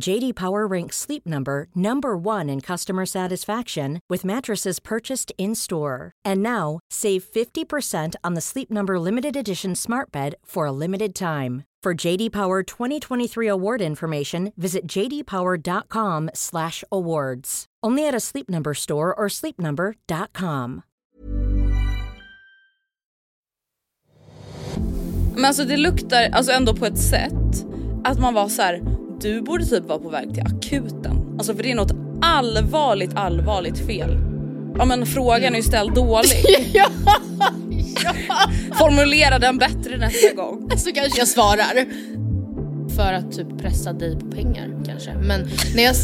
JD Power ranks Sleep Number number 1 in customer satisfaction with mattresses purchased in-store. And now, save 50% on the Sleep Number limited edition Smart Bed for a limited time. For JD Power 2023 award information, visit jdpower.com/awards. Only at a Sleep Number store or sleepnumber.com. Men alltså det luktar alltså ändå på ett sätt att man var så här: du borde typ vara på väg till akuten. Alltså för det är något allvarligt, allvarligt fel. Ja men frågan är ju ställd dåligt. ja, Formulera den bättre nästa gång. Så kanske jag svarar. För att typ pressa dig på pengar kanske. Men när jag...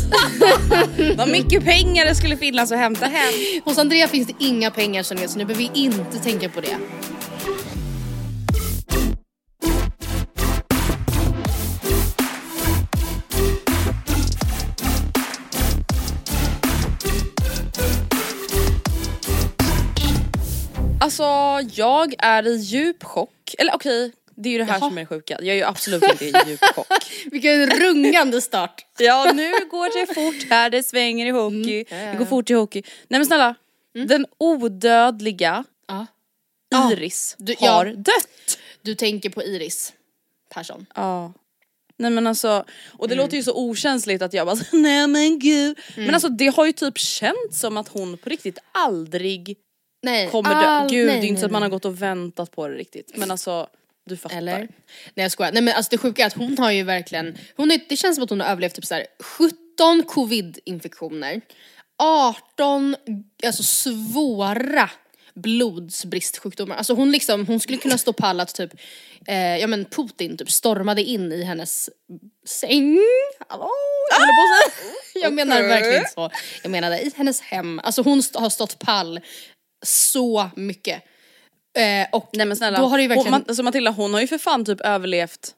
Vad mycket pengar det skulle finnas att hämta hem. Hos Andrea finns det inga pengar så nu behöver vi inte tänka på det. Alltså jag är i djup chock. Eller okej, det är ju det här Jaha. som är det sjuka. Jag är ju absolut inte i djup chock. Vilken rungande start. Ja nu går det fort här, det svänger i hockey. Mm. Ja, ja, Det går fort i hockey. Nej men snälla, den odödliga. Ja, Iris du- har ja. dött. Du tänker på Iris Persson. Ja. Nej men alltså, och Mm. det låter ju så okänsligt att jag bara nej men gud. Men alltså det har ju typ känts som att hon på riktigt aldrig Nej, kommer dö. all- Gud nej, det är inte nej, så att man har gått och väntat på det riktigt. Men alltså, du fattar. Eller? Nej jag skojar. Nej men alltså det sjuka är att hon har ju verkligen, hon är, det känns som att hon har överlevt typ så här 17 covid-infektioner, 18 alltså svåra blodsbristsjukdomar. Alltså hon liksom, hon skulle kunna stå pall att typ, eh, ja men Putin typ stormade in i hennes säng. Hallå? Jag, säga. jag menar verkligen så. Jag menade i hennes hem. Alltså hon st- har stått pall så mycket. Eh, och Nej men snälla, då har det ju verkligen... hon, alltså Matilda hon har ju för fan typ överlevt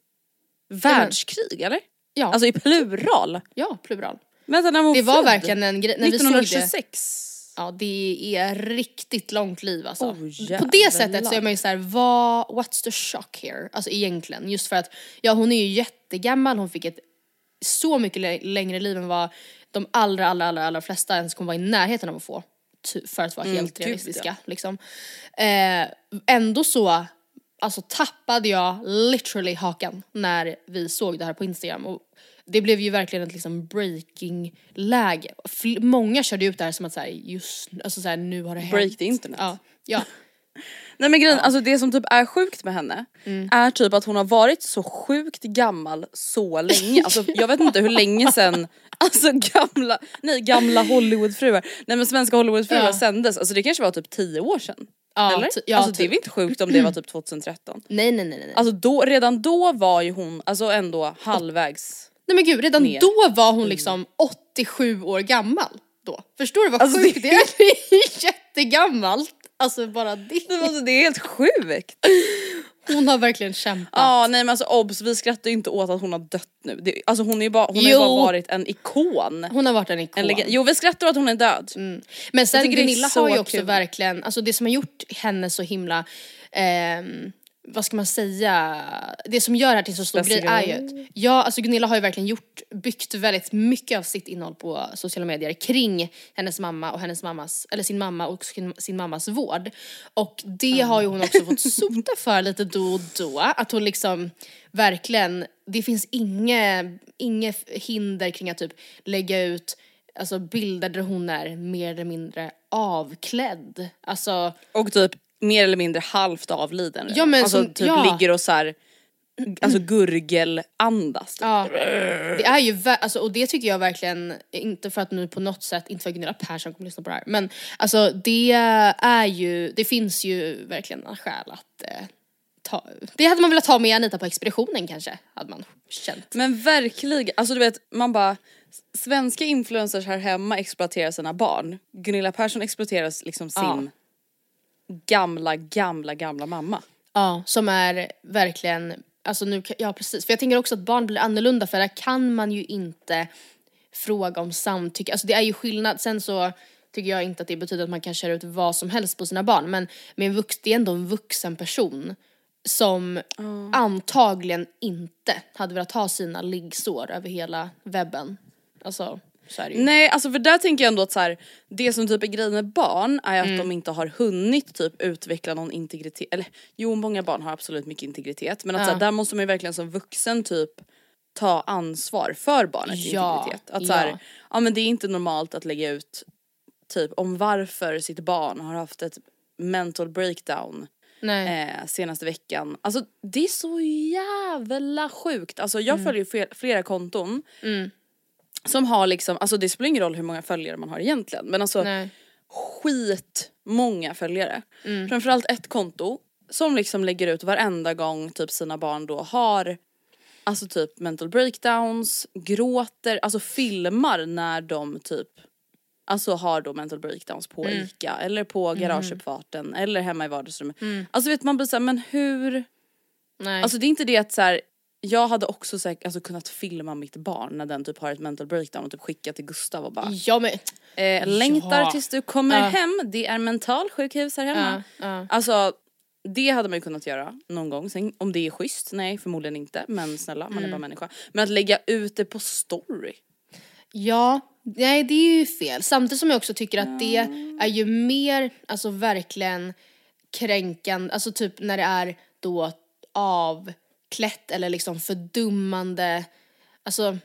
världskrig eller? ja, Alltså i plural. ja, plural. Vänta när hon Det var född? verkligen en grej, när vi såg det. 1926. Ja det är riktigt långt liv alltså. Oh, På det sättet så är man ju såhär, vad, what's the shock here? Alltså egentligen, just för att, ja hon är ju jättegammal, hon fick ett så mycket lä- längre liv än vad de allra, allra, allra, allra flesta ens kommer vara i närheten av att få. För att vara Mm, helt realistiska ja. liksom. Eh, ändå så, alltså tappade jag literally hakan när vi såg det här på Instagram. Och det blev ju verkligen ett liksom breaking-läge. Många körde ut det här som att så här, just alltså så här, nu har det hänt. Break the internet. Ja, ja. Nej men grejen, alltså det som typ är sjukt med henne Mm. är typ att hon har varit så sjukt gammal så länge. Alltså jag vet inte hur länge sen Alltså gamla, nej gamla Hollywoodfruar, nej men svenska Hollywoodfruar Ja. sändes, alltså det kanske var typ 10 år sedan. Ja, eller? ja, alltså det är typ. väl inte sjukt om det var typ 2013. Nej, nej, nej, nej. Alltså då, redan då var ju hon alltså ändå halvvägs. nej men gud, redan Mer. då var hon liksom 87 år gammal. Då. Förstår du vad Alltså, sjukt det är? Det är jättegammalt. Alltså bara det. Alltså, det är helt sjukt. Hon har verkligen kämpat. Ja nej men alltså obs, vi skrattar ju inte åt att hon har dött nu. Det, alltså hon, är ju bara, hon har ju bara varit en ikon. Hon har varit en ikon. En. Jo vi skrattar åt att hon är död. Men sen Gunilla har ju också kul. verkligen, alltså det som har gjort henne så himla ehm, vad ska man säga, det som gör det här till så stor grej är ju att, ja alltså Gunilla har ju verkligen gjort, byggt väldigt mycket av sitt innehåll på sociala medier kring hennes mamma och hennes mammas, eller sin mamma och sin, sin mammas vård. Och det har ju hon också fått sota för lite då och då, att hon liksom verkligen, det finns inget, inget hinder kring att typ lägga ut alltså bilder där hon är mer eller mindre avklädd. Alltså Och typ mer eller mindre halvt avliden. Ja, men alltså som- typ ja. ligger och så här, alltså gurgelandas. Typ. Ja, det är ju, alltså, och det tycker jag verkligen, inte för att nu på något sätt, inte för att Gunilla Persson kommer lyssna på det här, men alltså det är ju, det finns ju verkligen en skäl att eh, ta, det hade man velat ta med Anita på expeditionen kanske, hade man känt. Men verkligen, alltså du vet man bara Svenska influencers här hemma exploaterar sina barn. Gunilla Persson exploaterar liksom sin Ja. Gamla, gamla, gamla mamma. Ja, som är verkligen, alltså nu, ja precis, för jag tänker också att barn blir annorlunda för där kan man ju inte fråga om samtycke, alltså det är ju skillnad, sen så tycker jag inte att det betyder att man kan köra ut vad som helst på sina barn men med en vux, det är ändå en vuxen person som antagligen inte hade velat ha sina liggsår över hela webben. Alltså, så är det ju. Nej alltså för där tänker jag ändå att så här, det som typ är grejen med barn är att de inte har hunnit typ utveckla någon integritet, eller jo många barn har absolut mycket integritet men att så här, där måste man ju verkligen som vuxen typ ta ansvar för barnets Ja, integritet. Att så här, ja. ja men det är inte normalt att lägga ut typ om varför sitt barn har haft ett mental breakdown eh, senaste veckan. Alltså det är så jävla sjukt. Alltså jag Mm. följer fler- flera konton som har liksom, alltså det spelar ingen roll hur många följare man har egentligen men alltså Nej. skitmånga följare. Mm. Framförallt ett konto som liksom lägger ut varenda gång typ sina barn då har alltså typ mental breakdowns, gråter, alltså filmar när de typ Alltså har då mental breakdowns på Mm. ICA eller på garageuppfarten eller hemma i vardagsrummet. Mm. Alltså vet man blir såhär men hur Nej. Alltså det är inte det att så här, jag hade också säkert alltså, kunnat filma mitt barn när den typ har ett mental breakdown och typ skicka till Gustav och bara ja men, eh, längtar Ja. tills du kommer Ja. hem, det är mentalsjukhus här hemma. ja, ja. Alltså det hade man ju kunnat göra någon gång, Sen, om det är schysst, nej förmodligen inte men snälla man är Mm. bara människa. Men att lägga ut det på story. Ja, nej det är ju fel. Samtidigt som jag också tycker att det är ju mer, alltså verkligen kränkande, alltså typ när det är då avklätt eller liksom fördummande, alltså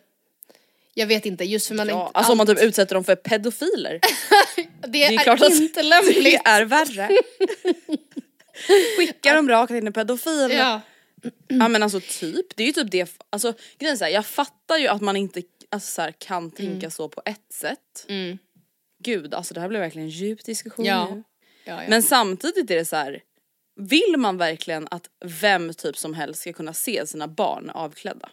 jag vet inte, just för man Ja, alltså om man typ allt- utsätter dem för pedofiler. det, Det är, är klart att inte lämpligt. det är värre. Skicka dem rakt in i pedofil. Ja. Ja men alltså typ, det är ju typ det, alltså grejen är så här, jag fattar ju att man inte alltså, så här, kan tänka så på ett sätt. Mm. Gud alltså det här blev verkligen en djup diskussion Ja. nu. Ja, ja. Men samtidigt är det så här. Vill man verkligen att vem typ som helst ska kunna se sina barn avklädda?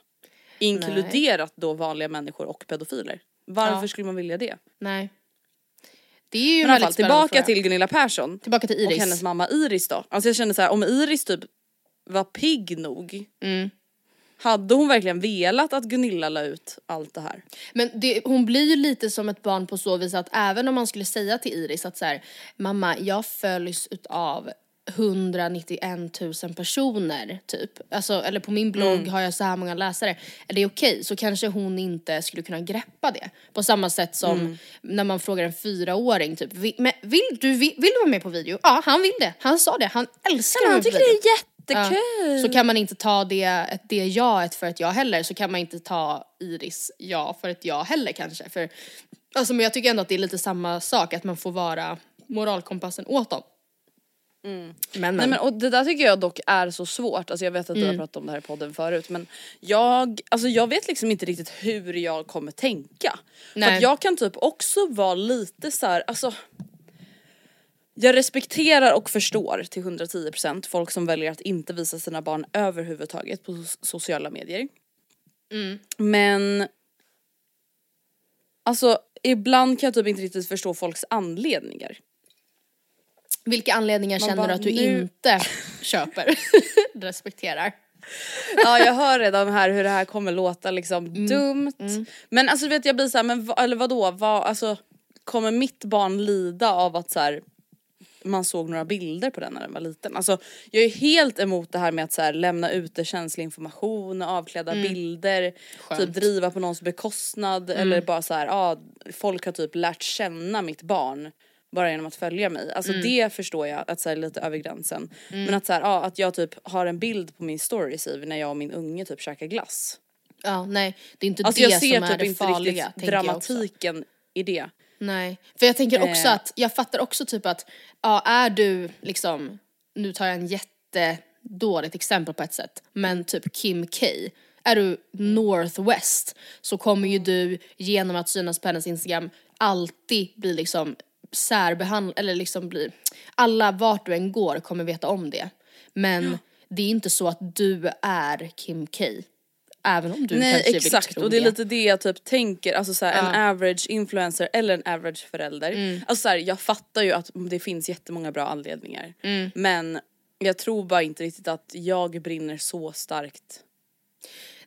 Inkluderat då vanliga människor och pedofiler. Varför Ja. skulle man vilja det? Nej. Det är ju Men fall tillbaka till Gunilla Persson. Tillbaka till Och Iris. hennes mamma Iris då. Alltså jag kände så här, om Iris typ var pigg nog. Mm. Hade hon verkligen velat att Gunilla la ut allt det här? Men det, hon blir ju lite som ett barn på så vis att även om man skulle säga till Iris att så här, mamma jag följs utav 191 000 personer typ, alltså, eller på min blogg Mm. har jag så här många läsare, är det okej? Så kanske hon inte skulle kunna greppa det. På samma sätt som Mm. när man frågar en fyraåring typ, "Vi- men vill du, vill, vill du vara med på video? Ja han vill det, han sa det, han älskar att vara med på video. jättekul! Så kan man inte ta det, det jaet för ett ja heller så kan man inte ta Iris ja för ett ja heller kanske. För, alltså, men jag tycker ändå att det är lite samma sak, att man får vara moralkompassen åt dem. Men, men. Nej men och det där tycker jag dock är så svårt, alltså jag vet att du har pratat om det här i podden förut men jag, alltså jag vet liksom inte riktigt hur jag kommer tänka. För Nej. att jag kan typ också vara lite så här, alltså jag respekterar och förstår till 110% folk som väljer att inte visa sina barn överhuvudtaget på so- sociala medier. Men alltså ibland kan jag typ inte riktigt förstå folks anledningar. Vilka anledningar Man känner bara, du att du nu- inte köper? Respekterar. Ja jag hör redan här hur det här kommer låta liksom dumt. Men alltså vet jag blir såhär, men va, eller vadå, vad, alltså kommer mitt barn lida av att så här man såg några bilder på den när den var liten. Alltså jag är helt emot det här med att så här, lämna ute känslig information, avklädda bilder, Mm. Skönt. Mm. typ driva på någons bekostnad eller bara så här, ja folk har typ lärt känna mitt barn bara genom att följa mig. Alltså Mm. det förstår jag att så här, lite över gränsen. Men att så här, ja, att jag typ har en bild på min story Siv, när jag och min unge typ käkar glass. Ja, nej, det är inte Alltså det jag ser som är typ det inte farliga. riktigt tänker jag också. dramatiken i det. Nej, för jag tänker också Eh. att, jag fattar också typ att, ja är du liksom, nu tar jag en jättedåligt exempel på ett sätt, men typ Kim K. Är du Northwest så kommer ju du genom att synas på hennes Instagram alltid bli liksom särbehandlad, eller liksom bli, alla vart du än går kommer veta om det. Men det är inte så att du är Kim K. Även om du Nej kanske vill exakt tro och det är lite det jag typ tänker, alltså såhär en average influencer eller en average förälder. Mm. Alltså såhär jag fattar ju att det finns jättemånga bra anledningar. Mm. Men jag tror bara inte riktigt att jag brinner så starkt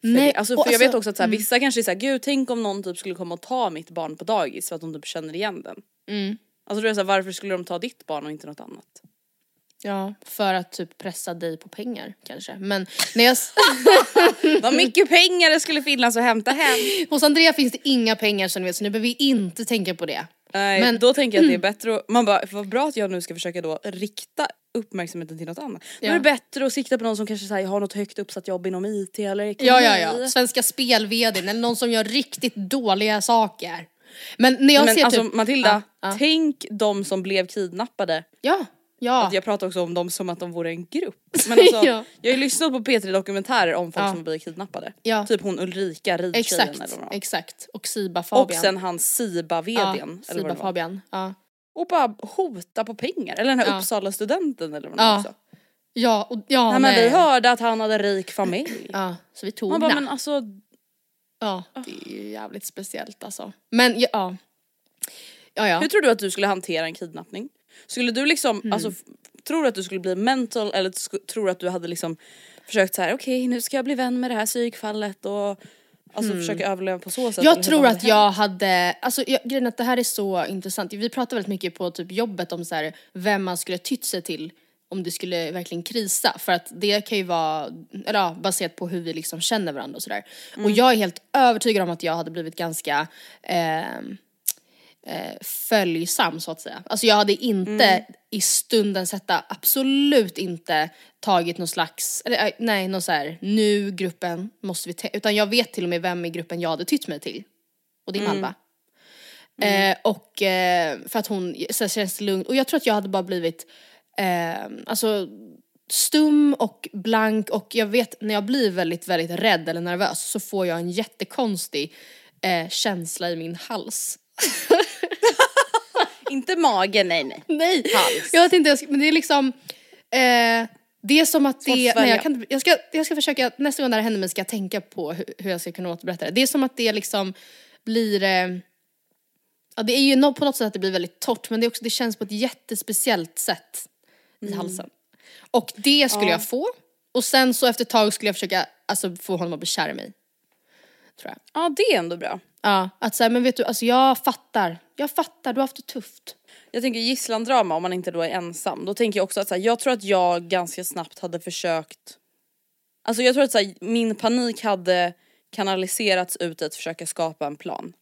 Nej, det. Alltså, för jag vet alltså- också att såhär, vissa kanske är såhär, gud tänk om någon typ skulle komma och ta mitt barn på dagis för att de typ känner igen den. Mm. Alltså då är jag såhär, varför skulle de ta ditt barn och inte något annat? Ja, för att typ pressa dig på pengar kanske. Men när jag, Vad mycket pengar det skulle finnas att hämta hem. hos Andrea finns det inga pengar så ni vet så nu behöver vi inte tänka på det. Nej, Men- då tänker jag att det är bättre att, man bara, vad bra att jag nu ska försöka då rikta uppmärksamheten till något annat. Då är Ja. det bättre att sikta på någon som kanske så här, har något högt uppsatt jobb inom IT eller ekonomi. Ja, ja, ja. Svenska spel eller någon som gör riktigt dåliga saker. Men när jag Men ser alltså typ... Matilda, Ja, ja. tänk de som blev kidnappade. Ja, ja. Jag pratar också om dem som att de vore en grupp. Men alltså, Ja. jag har ju lyssnat på P3 dokumentärer om folk Ja. som blivit kidnappade. Ja. Typ hon Ulrika, ridtjejen Exakt, eller var. exakt. Och Siba Och Fabian. sen han Siba-vdn. ja, Siba. Fabian. Ja. Och bara hota på pengar. Eller den här Ja. Uppsala-studenten eller vad Ja. också. Ja, och, ja Nej, men vi hörde att han hade rik familj. Ja, så vi tog Man bara men alltså Ja, det är ju jävligt speciellt alltså. Men ja, ja. Ja, ja. hur tror du att du skulle hantera en kidnappning? Skulle du liksom, Mm. alltså tror du att du skulle bli mental eller tror du att du hade liksom försökt så här: okej nu ska jag bli vän med det här psykfallet och alltså försöka överleva på så sätt? Mm. Jag tror att jag hade, alltså jag, grejen att det här är så intressant. Vi pratar väldigt mycket på typ jobbet om så här, vem man skulle tytt sig till om det skulle verkligen krisa. För att det kan ju vara eller ja, baserat på hur vi liksom känner varandra och sådär. Och jag är helt övertygad om att jag hade blivit ganska ehm, eh, följsam så att säga. Alltså jag hade inte i stunden sätta, absolut inte tagit någon slags, eller eh, nej någon så här, nu gruppen måste vi, te-" utan jag vet till och med vem i gruppen jag hade tytt mig till. Och det är Malva. Eh, och eh, för att hon, så känns det lugnt. Och jag tror att jag hade bara blivit, eh, alltså stum och blank och jag vet när jag blir väldigt, väldigt rädd eller nervös så får jag en jättekonstig eh, känsla i min hals. Inte magen, nej nej. Nej! Hals. Jag vet inte, men det är liksom eh, det är som att det, nej, jag, kan, jag, ska, jag ska försöka, nästa gång det här händer mig ska jag tänka på hur, hur jag ska kunna återberätta det. Det är som att det liksom blir, eh, ja det är ju på något sätt att det blir väldigt torrt men det, är också, det känns på ett jättespeciellt sätt i halsen. Och det skulle Ja. jag få och sen så efter ett tag skulle jag försöka alltså, få honom att bli kär i mig. Tror jag. Ja det är ändå bra. Ja, att säga men vet du, alltså jag fattar, jag fattar, du har haft det tufft. Jag tänker gisslandrama om man inte då är ensam. Då tänker jag också att så här, jag tror att jag ganska snabbt hade försökt Alltså jag tror att så här, min panik hade kanaliserats ut att försöka skapa en plan.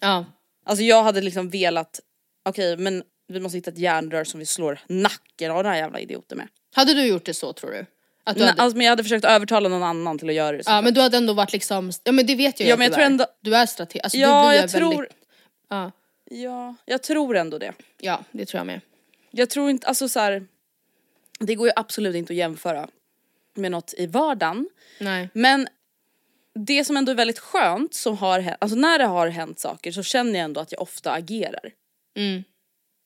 Ja. Alltså jag hade liksom velat, okej men vi måste hitta ett järnrör som vi slår nacken av den här jävla idioten med. Hade du gjort det så tror du? Att du Nej, hade, alltså, men jag hade försökt övertala någon annan till att göra det. ja såklart. men du hade ändå varit liksom, ja men det vet jag ju Ja, men jag tror ändå- Du är strateg, alltså ja du jag blir tror, väldigt, ja, ja jag tror ändå det. ja det tror jag med. Jag tror inte, alltså så här, det går ju absolut inte att jämföra med något i vardagen. Nej. Men det som ändå är väldigt skönt som har hänt, alltså när det har hänt saker så känner jag ändå att jag ofta agerar. Mm.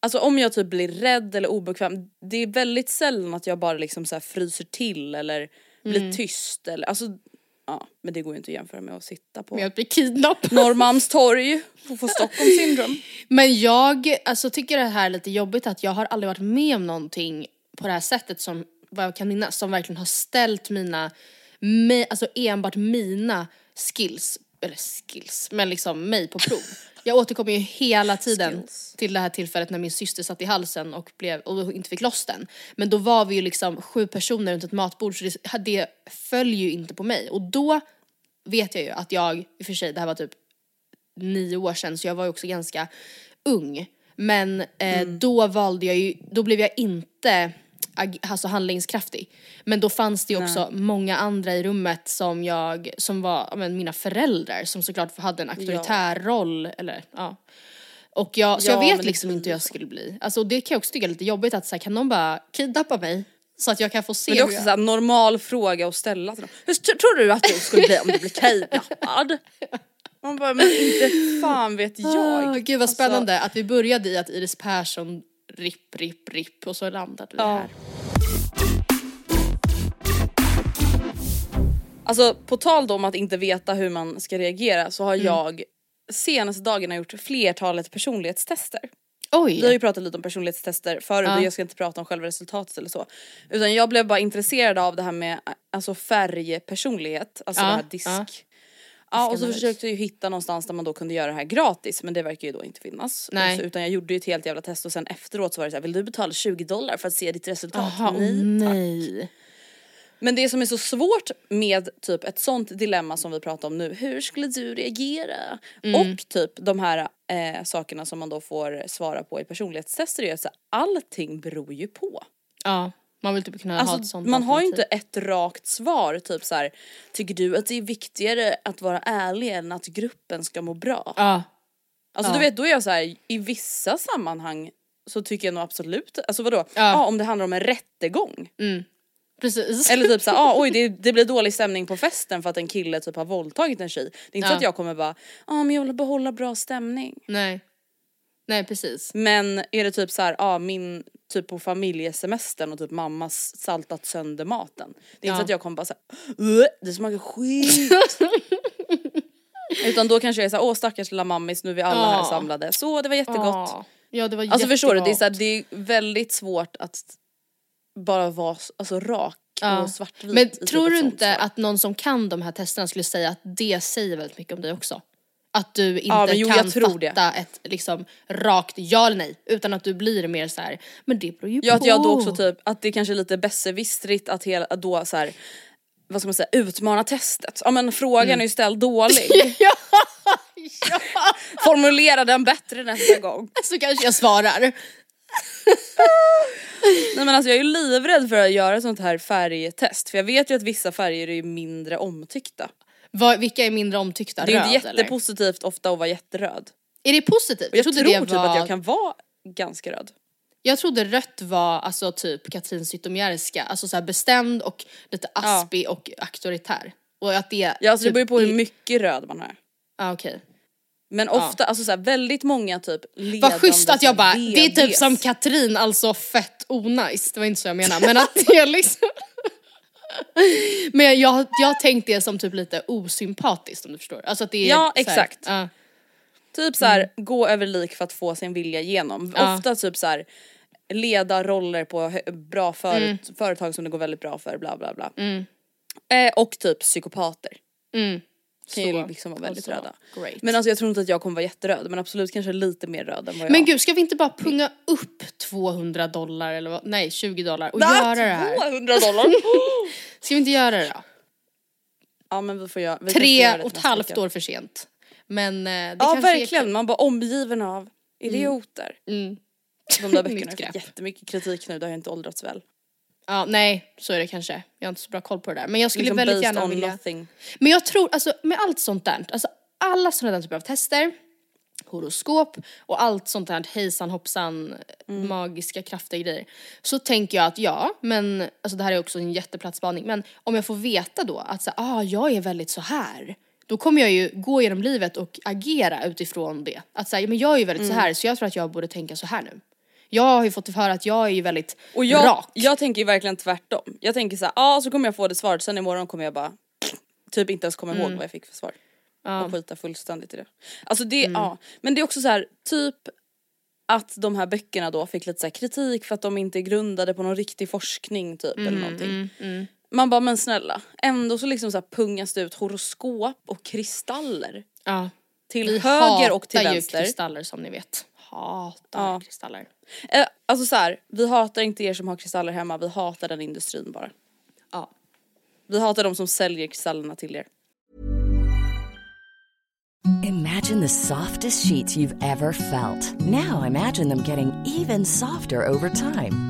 Alltså om jag typ blir rädd eller obekväm, det är väldigt sällan att jag bara liksom så fryser till eller blir Mm. tyst eller alltså ja men det går ju inte att jämföra med att sitta på Med att bli kidnappad. Norrmalmstorg och få Stockholm syndrom. Men jag alltså, tycker det här är lite jobbigt att jag har aldrig varit med om någonting på det här sättet som vad jag kan minnas som verkligen har ställt mina, alltså enbart mina skills eller skills, men liksom mig på prov. Jag återkommer ju hela tiden Skills. till det här tillfället när min syster satt i halsen och, blev, och inte fick loss den. Men då var vi ju liksom sju personer runt ett matbord så det, det föll ju inte på mig. Och då vet jag ju att jag, i och för sig det här var typ nio år sedan så jag var ju också ganska ung. Men eh, då valde jag ju, då blev jag inte alltså handlingskraftig. Men då fanns det ju också många andra i rummet som jag, som var ja, men mina föräldrar som såklart hade en auktoritär roll eller ja. Och jag, så Ja, jag vet liksom inte hur jag skulle bli. Alltså det kan jag också tycka är lite jobbigt att så här, kan någon bara kidnappa mig? Så att jag kan få se Men det är också jag... en normal fråga att ställa till dem. Hur tror du att du skulle bli om du blir kidnappad? Man bara, men inte fan vet jag. Ah, gud vad Alltså, spännande att vi började i att Iris Persson ripp, ripp, ripp och så landade vi Ja. här. Alltså på tal om att inte veta hur man ska reagera så har Mm. jag senaste dagarna gjort flertalet personlighetstester. Oj! Vi har ju pratat lite om personlighetstester förut Ja. och jag ska inte prata om själva resultatet eller så. Utan jag blev bara intresserad av det här med alltså färgpersonlighet, alltså Ja, det här disk. ja. Ja, och så försökte jag ju hitta någonstans där man då kunde göra det här gratis men det verkar ju då inte finnas. Nej. Så, utan jag gjorde ju ett helt jävla test och sen efteråt så var det så här, vill du betala 20 dollar för att se ditt resultat? Jaha, Nej, tack. nej. Men det som är så svårt med typ ett sånt dilemma som vi pratar om nu, hur skulle du reagera? Mm. Och typ de här eh, sakerna som man då får svara på i personlighetstester är att allting beror ju på. Ja, man vill typ kunna ha ett Alltså, sånt man har ju inte ett rakt svar, typ så här, tycker du att det är viktigare att vara ärlig än att gruppen ska må bra? Ja, Alltså Ja. du vet, då är jag så här, i vissa sammanhang så tycker jag nog absolut, alltså vadå, Ja. ja. om det handlar om en rättegång. precis. Eller typ såhär, ah, oj det, det blir dålig stämning på festen för att en kille typ har våldtagit en tjej. Det är inte så att jag kommer bara, ja ah, men jag vill behålla bra stämning. Nej. Nej, precis. Men är det typ såhär, ja ah, min typ på familjesemestern och typ mammas saltat sönder maten. Det är Ja. inte så att jag kommer bara såhär, det smakar skit. Utan då kanske jag är såhär, åh stackars lilla mammis nu är vi alla här Ja. samlade. Så det var jättegott. Ja, ja det var Alltså förstår du, det är, jättegott. så här, det är väldigt svårt att bara vara alltså, rak Ja. och svartvit. Men typ tror du inte svar. att någon som kan de här testerna skulle säga att det säger väldigt mycket om dig också? Att du inte Ja, jo, kan jag tror det. fatta ett liksom rakt ja eller nej utan att du blir mer så här. men det beror ju Ja på. att jag då också typ, att det kanske är lite besserwisserigt att hela, att då så här, vad ska man säga, utmana testet. Ja men frågan är ju ställd dålig. Mm. ja, ja, Formulera den bättre nästa gång. så kanske jag svarar. Nej men alltså jag är ju livrädd för att göra sånt här färgtest för jag vet ju att vissa färger är ju mindre omtyckta. Vad, vilka är mindre omtyckta? Det är Röd inte eller? jättepositivt ofta att vara jätteröd. Är det positivt? Jag, trodde tror det typ var... att jag kan vara ganska röd. Jag trodde rött var alltså typ Katrin Zytomierska, alltså så här bestämd och lite aspig och auktoritär. Och att det... Ja alltså det typ beror på är- hur mycket röd man är. Ah, okej. Men ofta, alltså så här, väldigt många typ ledande Vad schysst att jag bara, det är typ som Katrin, alltså fett onajs. Det var inte så jag menade, men att det är liksom... men jag, jag har tänkt det som typ lite osympatiskt om du förstår. Alltså att det är Ja, så här- exakt. ja. Typ så här, gå över lik för att få sin vilja igenom. Mm. Ja. Ofta typ så här leda roller på bra för, Mm. företag som det går väldigt bra för bla bla bla. Eh, och typ psykopater. Mm. Kan ju Så. liksom vara väldigt röda. great. Men alltså jag tror inte att jag kommer vara jätteröd men absolut kanske lite mer röd än vad jag Men gud, ska vi inte bara punga upp 200 dollar eller vad? Nej, 20 dollar och Va? göra det här? 200 dollar! Ska vi inte göra det då? ja men vi får göra vi Tre det och ett halvt år för sent. Men eh, det Ja kanske är verkligen, kul. man bara omgiven av idioter. Mm. De där böckerna har jättemycket kritik nu, det har ju inte åldrats väl. Ja, nej, så är det kanske. Jag har inte så bra koll på det där. Men jag skulle Liksom väldigt gärna vilja... nothing. Men jag tror, alltså med allt sånt där, alltså alla sådana där typer av tester, horoskop och allt sånt där hejsan hoppsan, Mm. magiska krafter grejer. Så tänker jag att ja, men alltså det här är också en jätteplatt men om jag får veta då att så, ah, jag är väldigt så här. Då kommer jag ju gå genom livet och agera utifrån det. Att säga, men jag är ju väldigt Mm. så här så jag tror att jag borde tänka så här nu. Jag har ju fått höra att jag är ju väldigt Och jag, rak. jag tänker ju verkligen tvärtom. Jag tänker så här, ja ah, så kommer jag få det svaret, sen imorgon kommer jag bara typ inte ens komma Mm. ihåg vad jag fick för svar. Och skita fullständigt i det. Alltså det, ja. Men det är också så här, typ att de här böckerna då fick lite så här kritik för att de inte är grundade på någon riktig forskning typ eller någonting. man bara men snälla, ändå så liksom så här pungas det ut horoskop och kristaller. Ja. Till Vi höger och till hatar ju vänster. kristaller som ni vet. Hatar Ja. kristaller. Eh, alltså så här, vi hatar inte er som har kristaller hemma, vi hatar den industrin bara. Ja. Vi hatar de som säljer kristallerna till er. Imagine the softest sheets you've ever felt. Now imagine them getting even softer over time.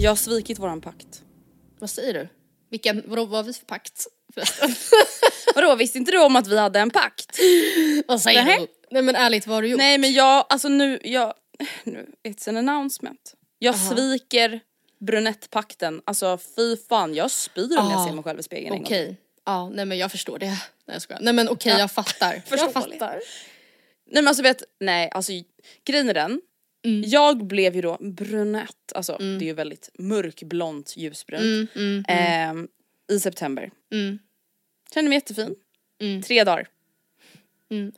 Jag har svikit våran pakt. Vad säger du? Vilken, vadå, vad har vi för pakt? Vadå, visste inte du om att vi hade en pakt? vad säger Nähä. du? Nej men ärligt, vad har du gjort? Nej men jag, alltså nu, jag, nu, it's an announcement. Jag sviker brunettpakten, alltså fy fan jag spyr när jag Aha. ser mig själv i spegeln. Okej. Ja, nej men jag förstår det. Nej jag skojar. Nej men okej, jag fattar. jag fattar. Nej men alltså vet, nej alltså grejen är den, Mm. jag blev ju då brunett, alltså det är ju väldigt mörkblont ljusbrunt, ehm, i september. Mm. Kände mig jättefin. Tre dagar.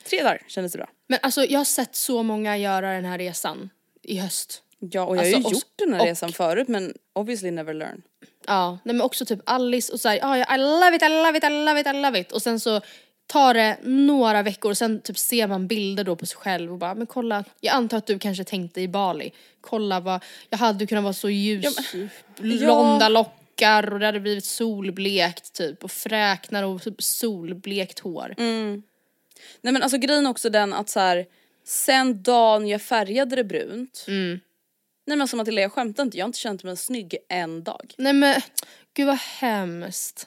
Tre dagar kändes det bra. Men alltså jag har sett så många göra den här resan i höst. Ja och jag har Alltså, ju och- gjort den här och- resan förut men obviously never learn. Ja, nej men också typ Alice och såhär, ja I love it, I love it, I love it, I love it. Och sen så tar det några veckor och sen typ ser man bilder då på sig själv och bara men kolla, jag antar att du kanske tänkte i Bali, kolla vad, jag hade kunnat vara så ljus, blonda lockar och det hade blivit solblekt typ och fräknar och typ solblekt hår. Nej men alltså grejen är också den att så här, sen dagen jag färgade det brunt, Mm. nej men alltså Matilda jag skämtar inte, jag har inte känt mig snygg en dag. Nej men gud vad hemskt.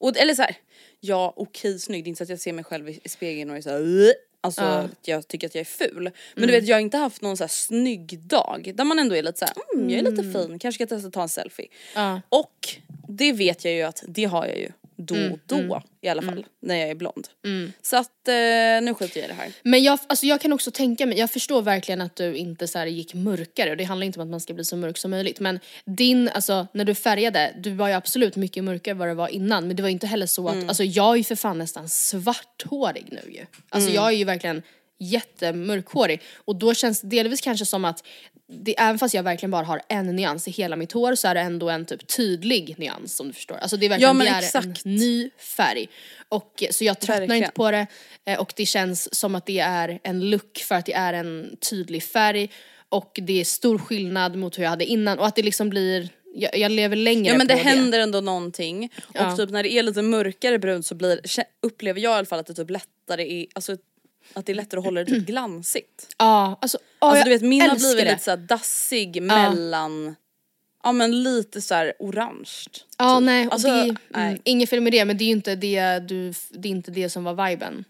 Och, eller så här, ja okej snygg, det är inte så att jag ser mig själv i, spegeln och är såhär Alltså att jag tycker att jag är ful. Men Mm. du vet jag har inte haft någon så här snygg dag där man ändå är lite såhär, mm, jag är lite fin, kanske ska jag testa att ta en selfie. Ja. Och det vet jag ju att det har jag ju då Mm, och då i alla fall när jag är blond. Så att eh, nu skiter jag i det här. Men jag, alltså jag kan också tänka mig, jag förstår verkligen att du inte så gick mörkare och det handlar inte om att man ska bli så mörk som möjligt men din, alltså när du färgade, du var ju absolut mycket mörkare än vad det var innan men det var inte heller så att, alltså jag är ju för fan nästan svarthårig nu ju. Alltså jag är ju verkligen jättemörkhårig och då känns det delvis kanske som att det, även fast jag verkligen bara har en nyans i hela mitt hår så är det ändå en typ tydlig nyans om du förstår. Alltså det är verkligen Ja, men det är exakt. en ny färg. Och, så jag tröttnar Verkligen. inte på det eh, och det känns som att det är en look för att det är en tydlig färg och det är stor skillnad mot hur jag hade innan och att det liksom blir, jag, jag lever längre Ja men det på händer ändå någonting Ja. och typ när det är lite mörkare brunt så blir, upplever jag i alla fall att det typ lättare är, alltså att det är lättare att hålla det typ glansigt. Ja, alltså, ja, Alltså du vet min har blivit det. lite såhär dassig mellan, ja men lite såhär orange. Ja typ. nej, Alltså, det, nej. mm, inget fel med det men det är ju inte det du, det är inte det som var viben.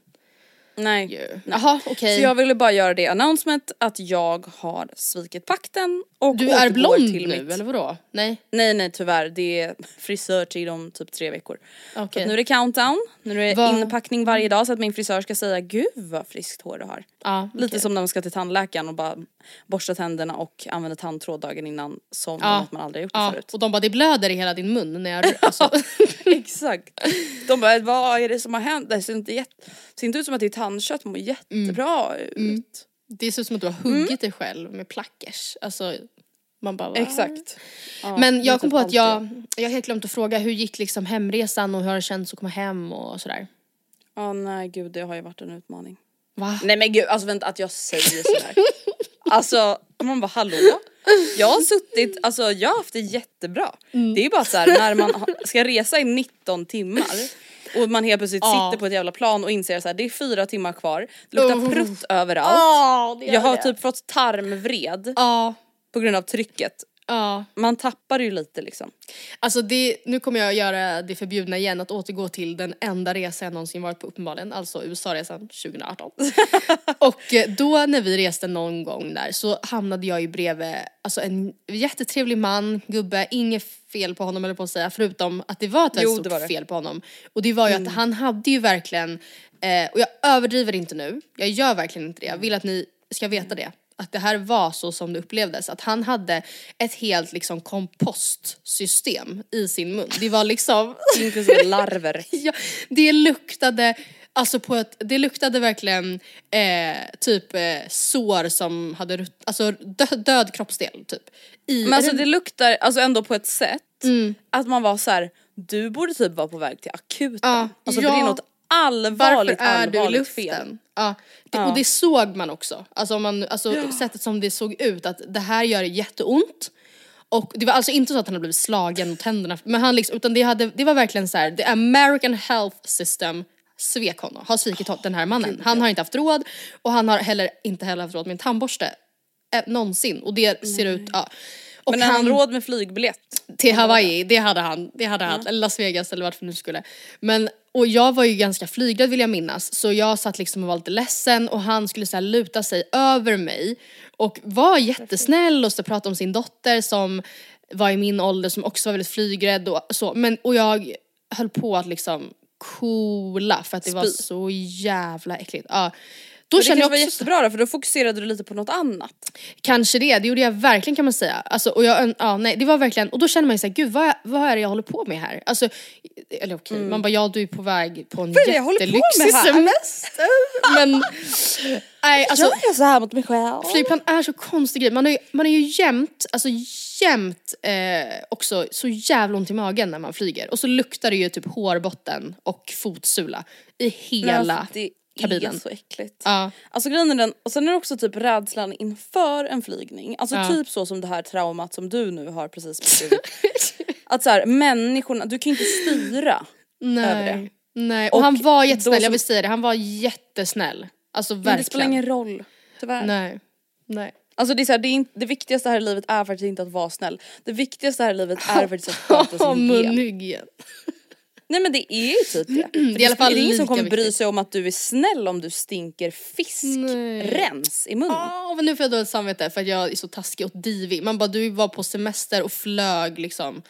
Nej. ju. Jaha okej. Så jag ville bara göra det announcement att jag har svikit pakten och Du är blond till nu mitt... eller vadå? Nej? Nej nej tyvärr, det är frisörtid om typ tre veckor. Så Okej. att nu är det countdown, nu är det Vad- inpackning varje dag så att min frisör ska säga gud vad friskt hår du har. Ja, Lite okej. som när man ska till tandläkaren och bara borsta tänderna och använda tandtråd dagen innan som Ja. att man aldrig gjort det Ja, förut. och de bara det blöder i hela din mun när jag alltså, Exakt. De bara vad är det som har hänt? Det ser inte, jätte... ser inte ut som att det är tandkött, mår jättebra ut. Det ser ut som att du har huggit dig själv med plackers. Alltså, Man bara? Exakt. Ja, Men jag kom typ på att jag, jag har helt glömt att fråga hur gick liksom hemresan och hur har det känts att komma hem och sådär? Ja nej gud det har ju varit en utmaning. Va? Nej men gud alltså vänta att jag säger sådär. alltså man bara hallå? Jag har suttit, alltså jag har haft det jättebra. Mm. Det är bara så här när man ska resa i 19 timmar och man helt plötsligt Ja. sitter på ett jävla plan och inser så här, det är fyra timmar kvar, det luktar Oh. prutt överallt. Gör jag har det. typ fått tarmvred Ja, på grund av trycket. Ja. Man tappar ju lite liksom. Alltså det, nu kommer jag göra det förbjudna igen, att återgå till den enda resa jag någonsin varit på uppenbarligen, alltså USA-resan 2018. och eh, då när vi reste någon gång där så hamnade jag ju bredvid alltså en jättetrevlig man, gubbe, inget fel på honom eller på att säga, förutom att det var ett väldigt stort fel på honom. Och det var ju att han hade ju verkligen, eh, och jag överdriver inte nu, jag gör verkligen inte det, jag vill att ni ska veta det. Att det här var så som det upplevdes, att han hade ett helt liksom kompostsystem i sin mun. Det var liksom, Inklusive larver. ja, det luktade Alltså på ett, det luktade verkligen eh, typ eh, sår som hade alltså dö, död kroppsdel typ. I, Men alltså det luktar alltså ändå på ett sätt att man var så här: du borde typ vara på väg till akuten. Ja, alltså ja. det är något varför allvarligt, är du i allvarligt luften? fel. Ja. Det, Ja. Och det såg man också. Alltså, om man, alltså sättet som det såg ut, att det här gör jätteont. Och det var alltså inte så att han hade blivit slagen mot händerna, men han liksom, utan det, hade, det var verkligen så här: the American health system svek honom, har svikit hon- den här mannen. Han har inte haft råd och han har heller inte heller haft råd med en tandborste. Eh, någonsin. Och det ser ut, ja. Och Men har han råd med flygbiljett? till Hawaii, det hade han. Det hade han. Eller Las Vegas eller vart vi nu skulle. Men, och jag var ju ganska flygrädd vill jag minnas. Så jag satt liksom och var lite ledsen och han skulle så här luta sig över mig. Och var jättesnäll och så pratade om sin dotter som var i min ålder som också var väldigt flygrädd och så. Men, och jag höll på att liksom coola för att det var Spy. så jävla äckligt. Ja. Då Men det kanske jag var också jättebra då för då fokuserade du lite på något annat. Kanske det, det gjorde jag verkligen kan man säga. Alltså, och jag, ja, nej, det var verkligen, och då kände man ju såhär, gud vad, vad är det jag håller på med här? Alltså, eller okej, man bara ja du är på väg på en jättelyxig semester. Men nej alltså jag så här mot mig själv? flygplan är så konstig grej. Man är, man är ju jämt, alltså jämt eh, också så jävla ont i magen när man flyger. Och så luktar det ju typ hårbotten och fotsula i hela alltså, det kabinen. är så äckligt. Ja. Alltså grejen är den, och sen är det också typ rädslan inför en flygning. Alltså Ja. typ så som det här traumat som du nu har precis beskrivit. att så här, människorna, du kan inte styra över det. Nej. Nej, och, Och han var jättesnäll, jag som- vill säga det, han var jättesnäll. Alltså verkligen. Men det spelar ingen roll, tyvärr. Nej. Nej. Alltså det, är så här, det, är inte, det viktigaste här i livet är faktiskt inte att vara snäll. Det viktigaste här i livet är faktiskt att sköta sin hygien. Nej men det är ju typ det. För i det alla fall är ingen som kommer bry viktigt. sig om att du är snäll om du stinker fiskrens i munnen. Åh, men nu får jag dåligt samvete för att jag är så taskig och divig. Man bara, du var på semester och flög liksom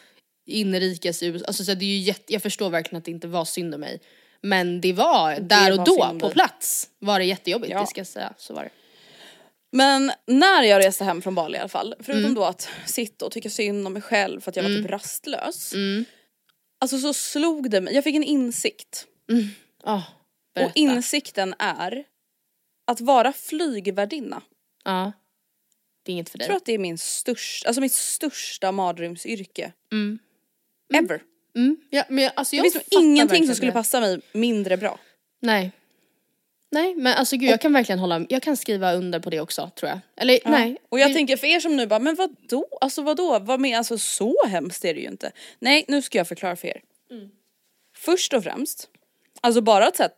inrikes i USA. Alltså, så det är ju jätte, jag förstår verkligen att det inte var synd om mig. Men det var, där och var då, synd på plats, var det jättejobbigt, Ja. det ska jag säga. Så var det. Men när jag reste hem från Bali i alla fall, förutom Mm. då att sitta och tycka synd om mig själv för att jag var typ rastlös. Mm. Alltså så slog det mig, jag fick en insikt. Oh, Och insikten är att vara flygvärdinna. ja. Det är inget för dig. Jag tror att det är min största, alltså mitt största mardrömsyrke. Mm. Ever. Mm. Ja, men jag, alltså Det jag finns nog fattar ingenting som skulle det. passa mig mindre bra. Nej. Nej men alltså gud jag kan verkligen hålla, jag kan skriva under på det också tror jag. Eller nej. Och jag Det- tänker för er som nu bara, men vadå? Alltså vadå? Vad med? Alltså så hemskt är det ju inte. Nej, nu ska jag förklara för er. Mm. Först och främst, alltså bara att så här,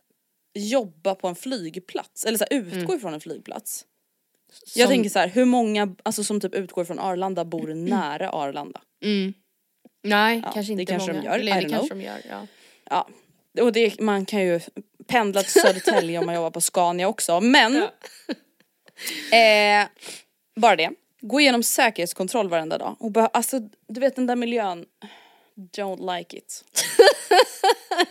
jobba på en flygplats, eller så här, utgå ifrån en flygplats. Jag Mm. Som- tänker så här, hur många alltså, som typ utgår från Arlanda bor nära Arlanda? Mm. Nej Ja, kanske det inte kanske de många. gör, Eller det kanske know. de gör, ja. Ja, och det, man kan ju pendla till Södertälje om man jobbar på Scania också. Men, eh, bara det. Gå igenom säkerhetskontroll varenda dag. Och bara, alltså, du vet den där miljön. Don't like it.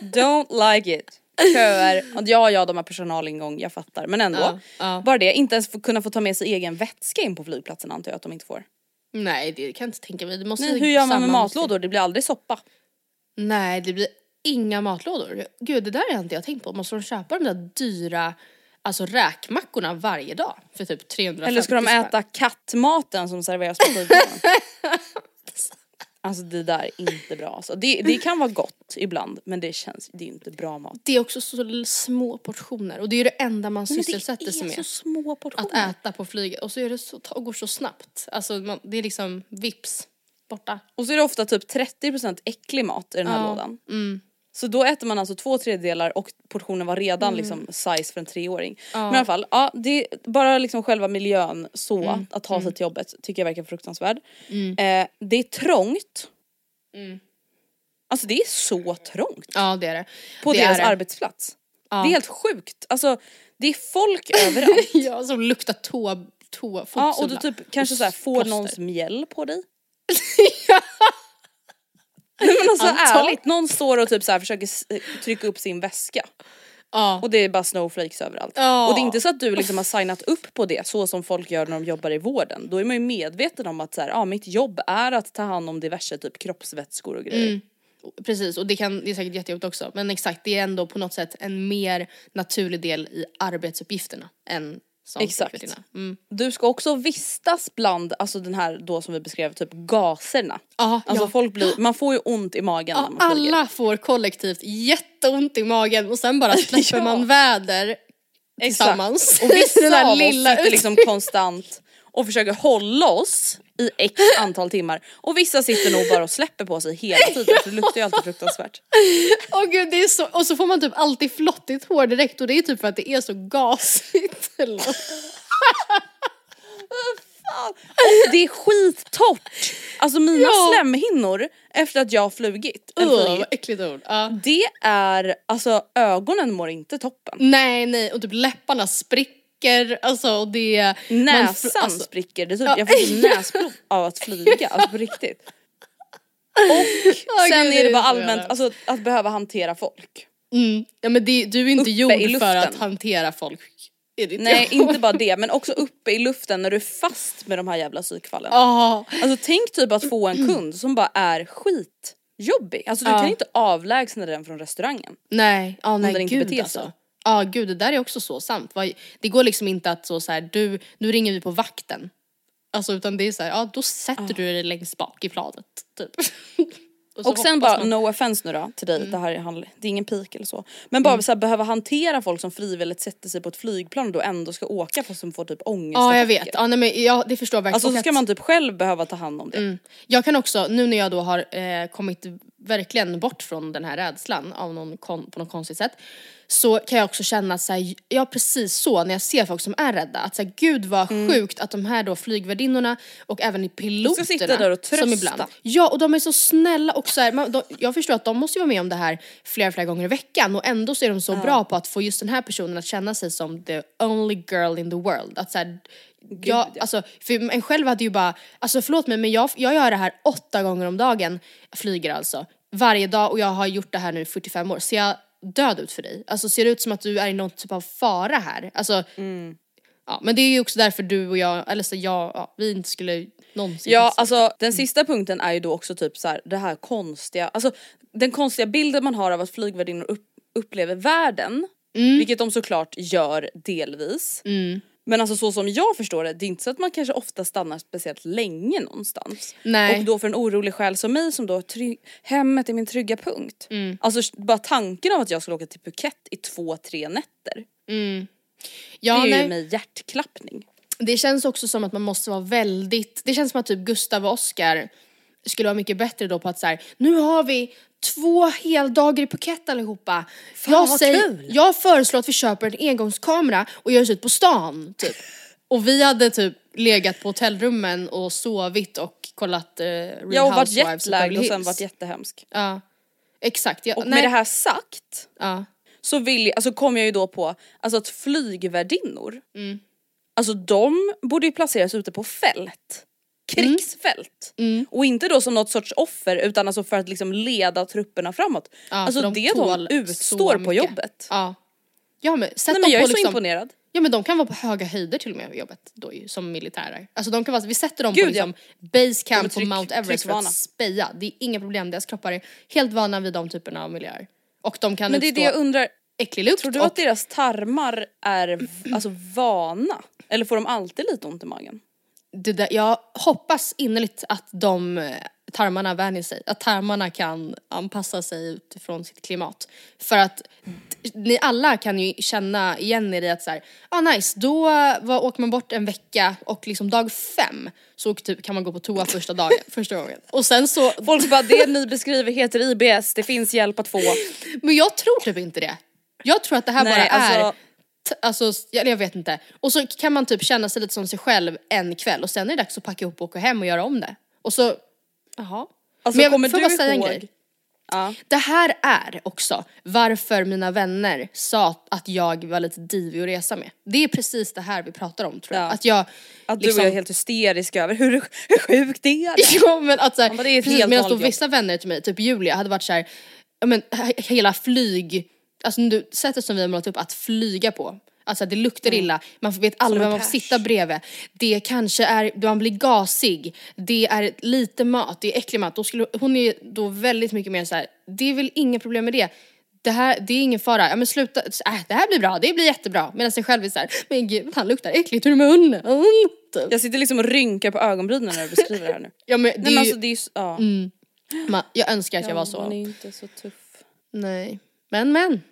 Don't like it. Köer. Ja, ja, de har personalingång, jag fattar. Men ändå. Ja, ja. Bara det, inte ens få, kunna få ta med sig egen vätska in på flygplatsen antar jag att de inte får. Nej det kan jag inte tänka mig. Det måste Nej, hur gör man med matlådor? Det blir aldrig soppa. Nej det blir inga matlådor. Gud det där har inte jag tänkt på. Måste de köpa de där dyra alltså räkmackorna varje dag för typ 350 Eller ska de äta kattmaten som serveras på flygplanen? Alltså det där är inte bra alltså. det, det kan vara gott ibland men det känns, det är inte bra mat. Det är också så små portioner och det är det enda man Men sysselsätter sig med. Att äta på flyget och så är det så, går så snabbt. Alltså man, det är liksom vips borta. Och så är det ofta typ 30% äcklig mat i den här Ja. lådan. Mm. Så då äter man alltså två tredjedelar och portionen var redan liksom size för en treåring. Ja. Men i alla fall, ja, det är bara liksom själva miljön så, Mm. att ta sig till jobbet tycker jag verkar fruktansvärd. Eh, det är trångt. Mm. Alltså det är så trångt Ja det är det. på det deras det. arbetsplats. Ja. Det är helt sjukt. Alltså det är folk överallt. Ja som luktar tå, tå, ja, och du typ kanske Och så här, får någons mjäll på dig. Nej men alltså Antal- ärligt, någon står och typ så här försöker trycka upp sin väska. Ja. Och det är bara snowflakes överallt. Ja. Och det är inte så att du liksom har signat upp på det så som folk gör när de jobbar i vården. Då är man ju medveten om att så här, ja, mitt jobb är att ta hand om diverse typ kroppsvätskor och grejer. Mm. Precis och det, kan, det är säkert jättejobbigt också men exakt det är ändå på något sätt en mer naturlig del i arbetsuppgifterna än Exakt. Mm. Du ska också vistas bland, alltså den här då som vi beskrev, typ gaserna. Ja, Alltså ja. folk blir, man får ju ont i magen Ja, när man flyger. alla får kollektivt jätteont i magen och sen bara släpper Ja. man väder tillsammans. Och vissa Den där av oss lilla sitter liksom konstant och försöker hålla oss i x antal timmar. Och vissa sitter nog bara och släpper på sig hela tiden för det luktar ju alltid fruktansvärt. Åh gud, det är så, och så får man typ alltid flottigt hår direkt och det är typ för att det är så gasigt. Eller. Och det är skittorrt! Alltså mina Ja. slemhinnor efter att jag har flugit, flugit äckligt ord. Ja. det är, alltså ögonen mår inte toppen. Nej nej och typ läpparna spricker, alltså och det... Näsan alltså- spricker, det typ, Ja. jag får näsblod av att flyga, alltså på riktigt. Och sen är det bara allmänt, alltså att behöva hantera folk. Mm. Ja men det, du är inte Uppe gjord för att hantera folk. Nej jobb. inte bara det men också uppe i luften när du är fast med de här jävla psykfallen. Ja. Alltså tänk typ att få en kund som bara är skitjobbig. Alltså du Ja. kan inte avlägsna den från restaurangen. Nej, ja, nej den inte gud beter sig. alltså. Ja gud det där är också så sant. Det går liksom inte att så, så här, du, nu ringer vi på vakten. Alltså utan det är så här, ja då sätter du dig längst bak i planet typ. så Och sen bara, man- no offense nu då till dig, det här är, det är ingen pik eller så. Men bara så här, behöva hantera folk som frivilligt sätter sig på ett flygplan och då ändå ska åka fast de får typ ångest. Ja jag vet, ja, nej, men, ja, det förstår jag verkligen. Alltså Och så ska man typ själv behöva ta hand om det. Mm. Jag kan också, nu när jag då har eh, kommit verkligen bort från den här rädslan av någon kon, på något konstigt sätt så kan jag också känna att så här, ja precis så när jag ser folk som är rädda att så här, gud vad sjukt att de här då flygvärdinnorna och även piloterna sitta där och som trösta. ibland, ja och de är så snälla och så här, man, de, jag förstår att de måste ju vara med om det här flera flera gånger i veckan och ändå så är de så bra på att få just den här personen att känna sig som the only girl in the world. Att så här, jag, alltså, för en själv hade ju bara, alltså förlåt mig men jag, jag gör det här åtta gånger om dagen, jag flyger alltså, varje dag och jag har gjort det här nu i 45 år. Ser jag död ut för dig? Alltså ser det ut som att du är i någon typ av fara här? Alltså, ja, men det är ju också därför du och jag, eller så jag, ja, vi inte skulle någonsin Ja alltså den sista punkten är ju då också typ så här, det här konstiga, alltså den konstiga bilden man har av att flygvärdinnor upp, upplever världen, Mm. vilket de såklart gör delvis. Men alltså så som jag förstår det, det är inte så att man kanske ofta stannar speciellt länge någonstans. Nej. Och då för en orolig själ som mig som då hemmet är min trygga punkt. Mm. Alltså bara tanken av att jag skulle åka till Phuket i två, tre nätter. ja, det är nej. ju mig hjärtklappning. Det känns också som att man måste vara väldigt, det känns som att typ Gustav och Oskar skulle vara mycket bättre då på att så här, nu har vi två heldagar i Phuket allihopa. jag, vad säger, kul. jag föreslår att vi köper en engångskamera och gör oss ut på stan typ. Och vi hade typ legat på hotellrummen och sovit och kollat uh, Real Jag har varit Housewives och sen varit jättehemsk. Ja, exakt. Ja, Och nej. med det här sagt Ja. så vill jag, alltså kom jag ju då på alltså att flygvärdinnor, Mm. alltså de borde ju placeras ute på fält. Krigsfält. Mm. Och inte då som något sorts offer utan alltså för att liksom leda trupperna framåt. Ja, alltså för det de så utstår på jobbet. Ja. Ja men sätt Nej men jag på är så liksom, imponerad. Ja men de kan vara på höga höjder till och med vid jobbet då ju, som militärer. Alltså de kan vara, vi sätter dem Gud, på liksom base De är camp på tryck- Mount Everest för att speja. Det är inga problem, deras kroppar är helt vana vid de typerna av miljöer. Och de kan Men det är det jag undrar, äcklig lukt. Tror du och att deras tarmar är alltså vana? Eller får de alltid lite ont i magen? Det där, jag hoppas innerligt att de eh, tarmarna vänjer sig, att tarmarna kan anpassa sig utifrån sitt klimat. För att ni alla kan ju känna igen er i att så här, ah nice, då var, åker man bort en vecka och liksom dag fem så typ, kan man gå på toa första dagen, första gången. Och sen så, Folk bara det ni beskriver heter IBS, det finns hjälp att få. men jag tror typ inte det. Jag tror att det här Nej, bara är alltså- Alltså, jag, jag vet inte. Och så kan man typ känna sig lite som sig själv en kväll och sen är det dags att packa ihop och åka hem och göra om det. Och så, jaha. Alltså, Men jag kommer får du bara säga en ihåg- grej. Ja. Det här är också varför mina vänner sa att jag var lite divig att resa med. Det är precis det här vi pratar om tror jag. Ja. Att jag Att du liksom, jag är helt hysterisk över hur, hur sjukt det är. Ja men att såhär, Ja, men det är ett precis, medan vissa vänner till mig, typ Julia, hade varit såhär, ja men he- hela flyg, alltså du, sättet som vi har målat upp att flyga på. Alltså det luktar illa, man vet aldrig vem man får sitta bredvid. Det kanske är, man blir gasig, det är lite mat, det är äcklig mat. Då skulle, hon är då väldigt mycket mer så här. det är väl inga problem med det. Det här, det är ingen fara, ja men sluta, äh, det här blir bra, det blir jättebra. Medan sig själv är såhär, men gud han luktar äckligt ur munnen. Typ. Jag sitter liksom och rynkar på ögonbrynen när du beskriver det här nu. Ja men det Nej är ju, alltså det är ja. man, jag önskar att jag var så. Man är inte så tuff. Nej, men men.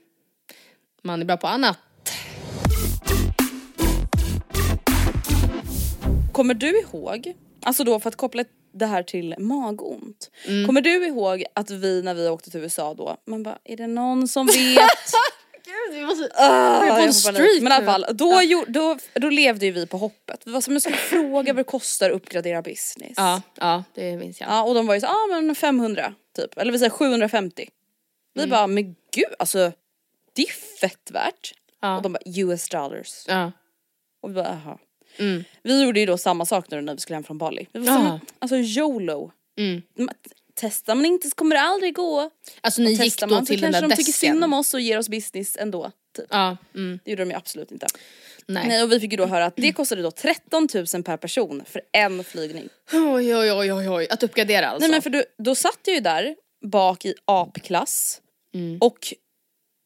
Man är bra på annat. Kommer du ihåg, alltså då för att koppla det här till magont. Mm. Kommer du ihåg att vi när vi åkte till USA då, man bara är det någon som vet? Gud, vi måste... Är på en streak Men i alla fall, då, då, då levde ju vi på hoppet. Vi var som jag skulle fråga vad det kostar att uppgradera business. Ja, ja, det minns jag. Ja och de var ju så, ja ah, men 500 typ, eller vi säger 750. Vi Mm. bara, men gud alltså det är fett värt. Ja. Och de bara US dollars. Ja. Och vi bara, jaha. Mm. Vi gjorde ju då samma sak nu när vi skulle hem från Bali. Vi var som, alltså YOLO. Mm. Testar man inte så kommer det aldrig gå. Alltså ni gick Testar då man till den kanske där de tycker synd om desken. oss och ger oss business ändå. Typ. Ja, mm. Det gjorde de ju absolut inte. Nej. Nej och vi fick ju då höra att det kostade då 13 000 per person för en flygning. Oj, oj, oj, oj, oj. Att uppgradera alltså. Nej men för då, då satt jag ju där bak i apklass Mm. och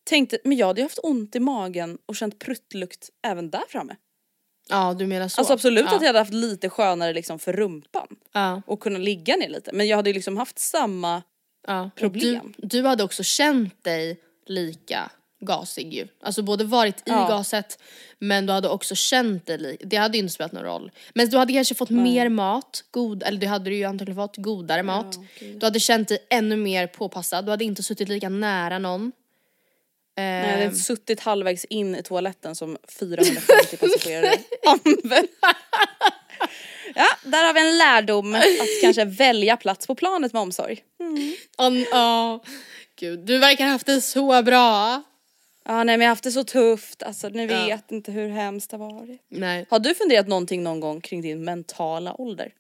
tänkte, men jag hade ju haft ont i magen och känt pruttlukt även där framme. Ja, du menar så. Alltså absolut ja. att jag hade haft lite skönare liksom för rumpan Ja, och kunna ligga ner lite men jag hade ju liksom haft samma ja. Problem. Du, du hade också känt dig lika gasig ju. Alltså både varit i gaset men du hade också känt dig li- Det hade ju inte spelat någon roll. Men du hade kanske fått mer mat, god, eller det hade du ju antagligen fått, godare mat. Du hade känt dig ännu mer påpassad, du hade inte suttit lika nära någon. Nej, jag hade Ehm, suttit halvvägs in i toaletten som 450 passagerare använder. Ja, där har vi en lärdom att kanske välja plats på planet med omsorg. an- Ja, gud. Du verkar ha haft det så bra. Ja nej men jag har haft det så tufft, alltså ni Ja. vet inte hur hemskt det har varit. Nej. Har du funderat någonting någon gång kring din mentala ålder?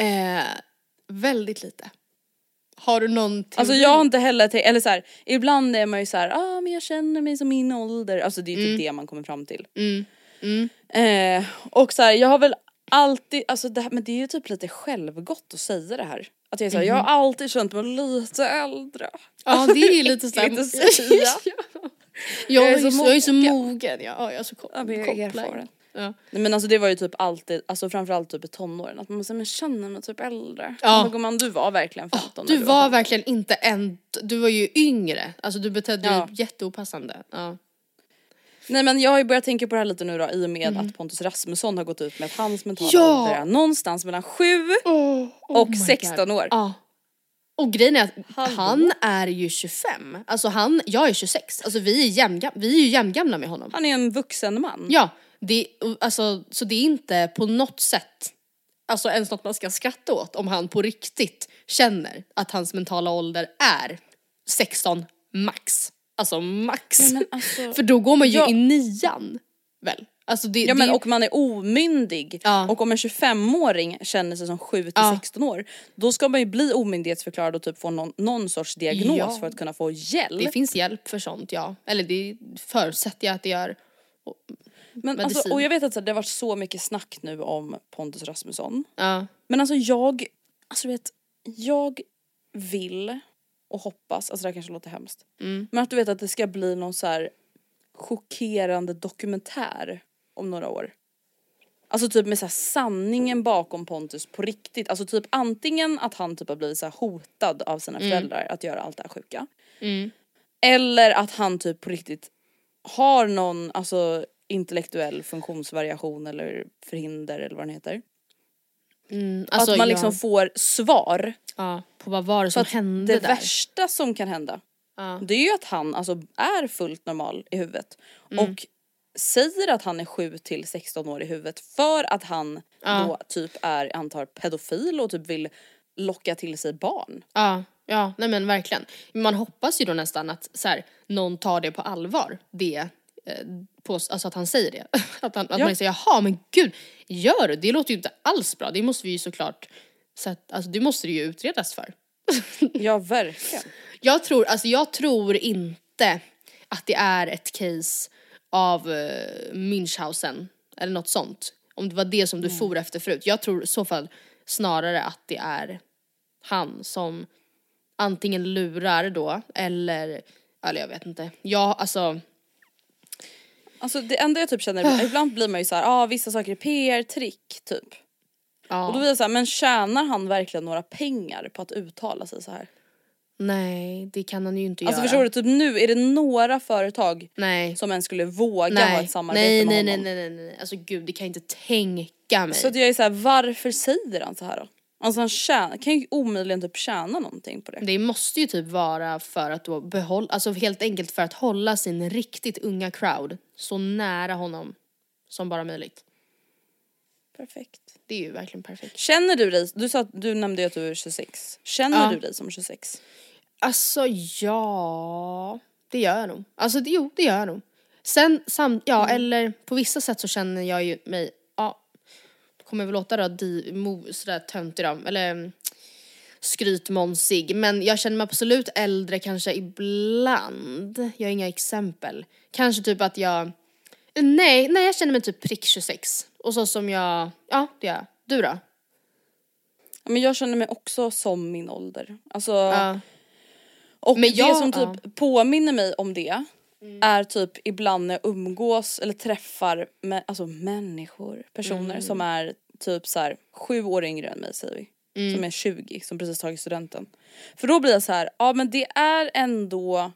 Eh, väldigt lite. Har du någon teori? Alltså jag har inte heller tänkt, eller så här, ibland är man ju så här, ah men jag känner mig som min ålder, alltså det är ju typ det man kommer fram till. Mm. Mm. Eh, och så här, jag har väl alltid, alltså det, här- men det är ju typ lite självgott att säga det här. Att jag är så här, jag har alltid känt mig lite äldre. Ja det är ju lite såhär. Säga. jag, Jag är så så, jag är så mogen. mogen. Ja, ja, jag är så ko- Ja, men jag är kopplad. Ja. Nej, men alltså det var ju typ alltid, alltså framförallt typ i tonåren, att man måste men känner mig typ äldre. Ja. Men gumman du var verkligen 15 Du när var 15. verkligen inte en, du var ju yngre. Alltså du betedde Ja. dig jätteopassande. Ja. Nej men jag har ju börjat tänka på det här lite nu då i och med att Pontus Rasmusson har gått ut med att hans mentala Mm. Ja. ålder är någonstans mellan 7 Oh, och 16 år. Ja. Och grejen är att Hallå. han är ju 25. Alltså han, jag är 26. Alltså vi är, jämnga, vi är ju jämngamla med honom. Han är en vuxen man. Ja, det, alltså, så det är inte på något sätt alltså ens något man ska skratta åt om han på riktigt känner att hans mentala ålder är 16 max. Alltså max. Ja, alltså- För då går man ju Ja. i nian väl? Alltså det, Ja men det, och man är omyndig Ja. och om en 25-åring känner sig som 7 till Ja. 16 år då ska man ju bli omyndighetsförklarad och typ få någon, någon sorts diagnos för att kunna få hjälp. det finns hjälp för sånt ja. Eller det förutsätter jag att det gör. Men medicin. alltså, och jag vet att så det har varit så mycket snack nu om Pontus Rasmusson. Ja. Men alltså jag, alltså du vet, jag vill och hoppas, alltså det här kanske låter hemskt. Mm. Men att du vet att det ska bli någon så här chockerande dokumentär om några år. Alltså typ med så här sanningen bakom Pontus på riktigt. Alltså typ antingen att han typ har blivit så här hotad av sina föräldrar att göra allt det här sjuka. Mm. Eller att han typ på riktigt har någon alltså intellektuell funktionsvariation eller förhinder eller vad den heter. Mm, alltså, att man ja, liksom får svar. ja, på vad var det som hände det där. värsta som kan hända Ja. det är ju att han alltså är fullt normal i huvudet. Mm. Och säger att han är 7 till 16 år i huvudet för att han Ja. då typ är antar pedofil och typ vill locka till sig barn. Ja, ja, nej men verkligen. Man hoppas ju då nästan att så här, någon tar det på allvar, det, på, alltså att han säger det. att han, att Ja. man säger jaha men gud, gör du? Det låter ju inte alls bra, det måste vi ju såklart, så att, alltså det måste det ju utredas för. Ja verkligen. Jag tror, alltså jag tror inte att det är ett case av uh, Münchhausen eller något sånt. Om det var det som du for efter förut. Jag tror i så fall snarare att det är han som antingen lurar då eller, eller jag vet inte. Ja, alltså Alltså det enda jag typ känner, ibland blir man ju såhär, ah, vissa saker är PR-trick typ. ja. Och då blir jag såhär, men tjänar han verkligen några pengar på att uttala sig så här? Nej, det kan han ju inte Alltså göra. förstår du, typ nu är det några företag Nej. som ens skulle våga nej. ha ett samarbete nej, med nej, honom. nej, nej, nej, nej, alltså gud det kan jag inte tänka mig. Så att jag är såhär, varför säger han så här då? Alltså han tjänar, kan ju omöjligen typ tjäna någonting på det. Det måste ju typ vara för att då behålla, alltså helt enkelt för att hålla sin riktigt unga crowd så nära honom som bara möjligt. Perfekt. Det är ju verkligen perfekt. Känner du dig, du sa att du nämnde ju att du är 26. Känner Ja. du dig som 26? Alltså ja, det gör jag nog. Alltså det, jo, det gör jag nog. Sen, sam, ja eller på vissa sätt så känner jag ju mig, kommer väl låta då di, mo, sådär töntig då, eller mm, skrytmånsig, men jag känner mig absolut äldre kanske ibland. Jag har inga exempel. Kanske typ att jag, nej, nej jag känner mig typ prick 26. Och så som jag, ja det gör jag. Du då? Ja, Men jag känner mig också som min ålder. Alltså, Ja. och Men det jag- som typ påminner mig om det är typ ibland när jag umgås eller träffar med, alltså människor, personer som är typ så här sju år yngre än mig säger vi. Som är 20, som precis tagit studenten. För då blir jag så här, ja men det är ändå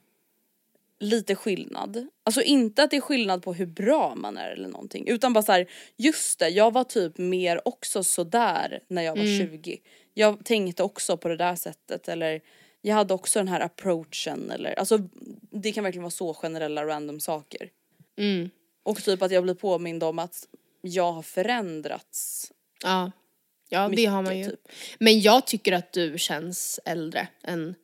lite skillnad. Alltså inte att det är skillnad på hur bra man är eller någonting utan bara så här, just det jag var typ mer också sådär när jag var 20. Jag tänkte också på det där sättet eller jag hade också den här approachen eller alltså det kan verkligen vara så generella random saker. Mm. Och typ att jag blir påmind om att jag har förändrats. Ja, ja det har man ju. Mycket, typ. Men jag tycker att du känns äldre än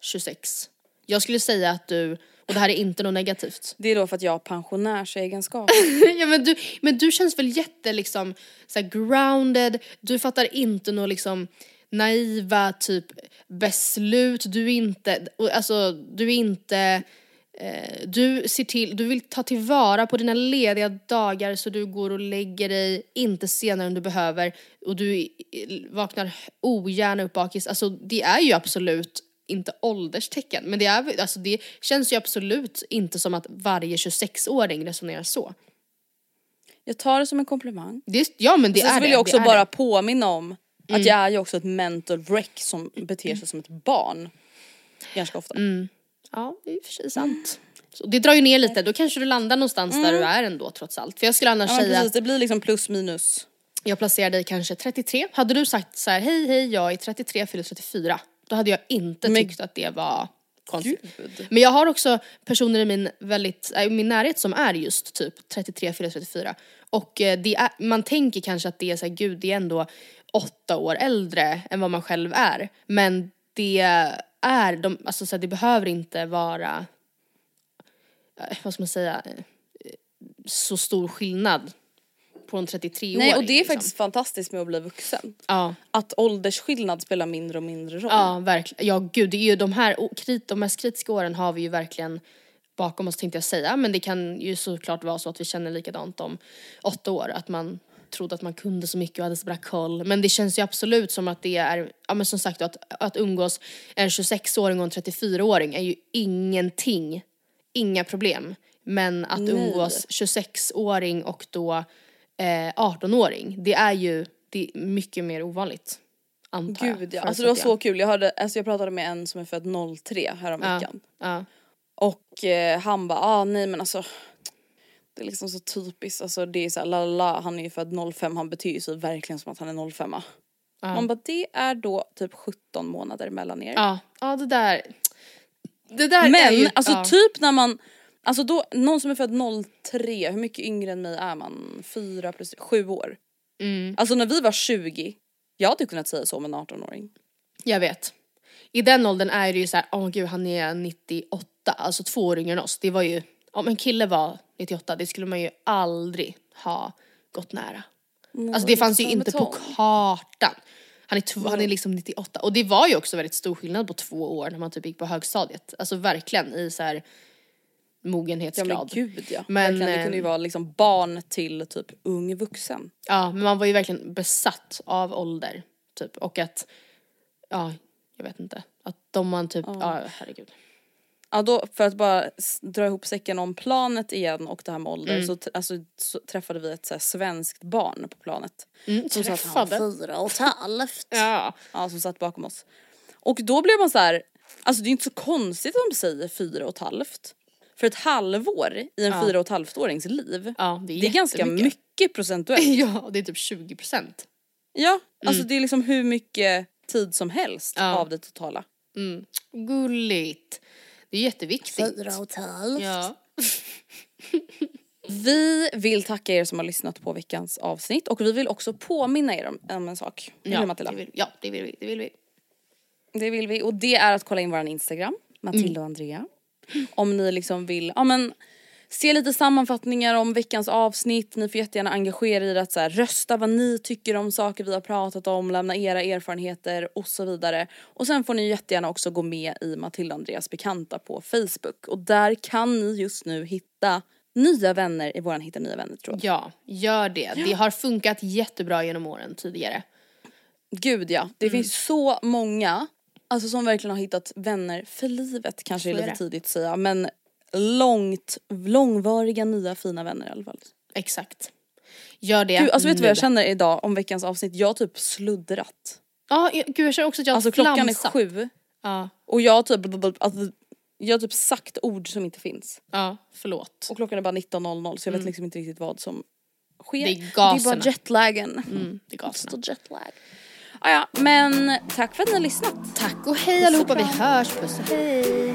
26. Jag skulle säga att du, och det här är inte något negativt. Det är då för att jag har pensionärsegenskap. ja, men, du, men du känns väl jätte liksom så grounded, du fattar inte något liksom naiva typ beslut, du är inte, alltså du är inte eh, du ser till, du vill ta tillvara på dina lediga dagar så du går och lägger dig inte senare än du behöver och du eh, vaknar ogärna upp bakis. Alltså det är ju absolut inte ålderstecken men det, är, alltså, det känns ju absolut inte som att varje 26-åring resonerar så. Jag tar det som en komplimang. Det, ja men det Sen är vill det, jag också bara det. påminna om att jag är ju också ett mental wreck som beter sig som ett barn. Ganska ofta. Ja, det är i och för sig sant. Så det drar ju ner lite, då kanske du landar någonstans där du är ändå trots allt. För jag skulle annars Ja, säga precis, att det blir liksom plus minus. jag placerar dig kanske 33. Hade du sagt så här, hej hej jag är 33, fyller 34. Då hade jag inte Men- tyckt att det var konstigt. Gud. Men jag har också personer i min, väldigt, äh, min närhet som är just typ 33, fyller 34. Och eh, det är, man tänker kanske att det är så här, gud det är ändå åtta år äldre än vad man själv är. Men det är, de, alltså så här, det behöver inte vara, eh, vad ska man säga, eh, så stor skillnad på en 33-åring. Nej och det är liksom. faktiskt fantastiskt med att bli vuxen. Ja. Att åldersskillnad spelar mindre och mindre roll. Ja, verkligen. Ja, gud, det är ju de här, de mest kritiska åren har vi ju verkligen bakom oss tänkte jag säga. Men det kan ju såklart vara så att vi känner likadant om åtta år. Att man trodde att man kunde så mycket och hade så bra koll. Men det känns ju absolut som att det är, ja men som sagt att, att umgås en 26-åring och en 34-åring är ju ingenting, inga problem. Men att Nej. umgås 26-åring och då eh, 18-åring, det är ju det är mycket mer ovanligt. Antar jag. Gud ja, alltså det var så kul. Jag, hörde, alltså jag pratade med en som är född 03 häromveckan. Ja. Och eh, han bara, ah nej men alltså det är liksom så typiskt, alltså det är såhär la la han är ju född 05, han betyder så verkligen som att han är 05 Man bara, det är då typ 17 månader mellan er. Ja, ja det där. Det där är Men ju, alltså ja. typ när man, alltså då, någon som är född 03, hur mycket yngre än mig är man? 4 plus 7 år. Mm. Alltså när vi var 20, jag hade kunnat säga så om en 18-åring. Jag vet. I den åldern är det ju så här, åh gud han är 98, alltså två år yngre än oss. Det var ju, om en kille var 98, det skulle man ju aldrig ha gått nära. Alltså det fanns ju som inte på kartan. Han är, tv- han är liksom 98 och det var ju också väldigt stor skillnad på två år när man typ gick på högstadiet. Alltså verkligen i så här Ja mogenhetsgrad. men gud ja. Men, Verkligen, det kunde ju eh, vara liksom barn till typ ung vuxen. Ja, men man var ju verkligen besatt av ålder. Typ. Och att, ja, jag vet inte. Att de man typ, ja, herregud. Ja då för att bara dra ihop säcken om planet igen och det här med ålder Mm. så, alltså, så träffade vi ett så här, svenskt barn på planet. Mm, Som satt han träffade. fyra och ett halvt. Ja. Ja som satt bakom oss. Och då blev man så här, alltså det är inte så konstigt om de säger fyra och ett halvt. För ett halvår i en fyra och ett halvt årings liv. Ja, det är, Det är ganska mycket procentuellt. Ja, det är typ 20 procent. Ja, alltså det är liksom hur mycket tid som helst Ja. av det totala. Mm. Gulligt. Det är jätteviktigt. och ett halvt. Ja. Vi vill tacka er som har lyssnat på veckans avsnitt och vi vill också påminna er om, om en sak. Hur, Ja, Matilda? det vill, ja, det vill vi. Det vill vi. Det vill vi och det är att kolla in våran Instagram, Matilda och Andrea. Om ni liksom vill, ja men se lite sammanfattningar om veckans avsnitt. Ni får jättegärna engagera er att så här, rösta vad ni tycker om saker vi har pratat om, lämna era erfarenheter och så vidare. Och sen får ni jättegärna också gå med i Matilda Andreas bekanta på Facebook och där kan ni just nu hitta nya vänner i våran Hitta nya vänner tråd. Ja, gör det. Det har funkat jättebra genom åren tidigare. Gud ja, det finns så många alltså som verkligen har hittat vänner för livet kanske är lite det. tidigt att säga men långt, långvariga nya fina vänner i alla fall. Exakt. Gör det Gud, alltså vet du vad jag känner idag om veckans avsnitt? Jag har typ sluddrat. Ja, jag- gud jag känner också att jag har Alltså klockan är flamsat. sju Ja, och jag har typ, alltså, jag har typ sagt ord som inte finns. ja, förlåt. Och klockan är bara 19.00 så jag vet liksom inte riktigt vad som sker. Det är Det är bara gaserna. jetlagen. Mm, det är gaserna. Just a jetlag. Ah, ja, men tack för att ni har lyssnat. Tack och hej allihopa, vi hörs. Puss och hej.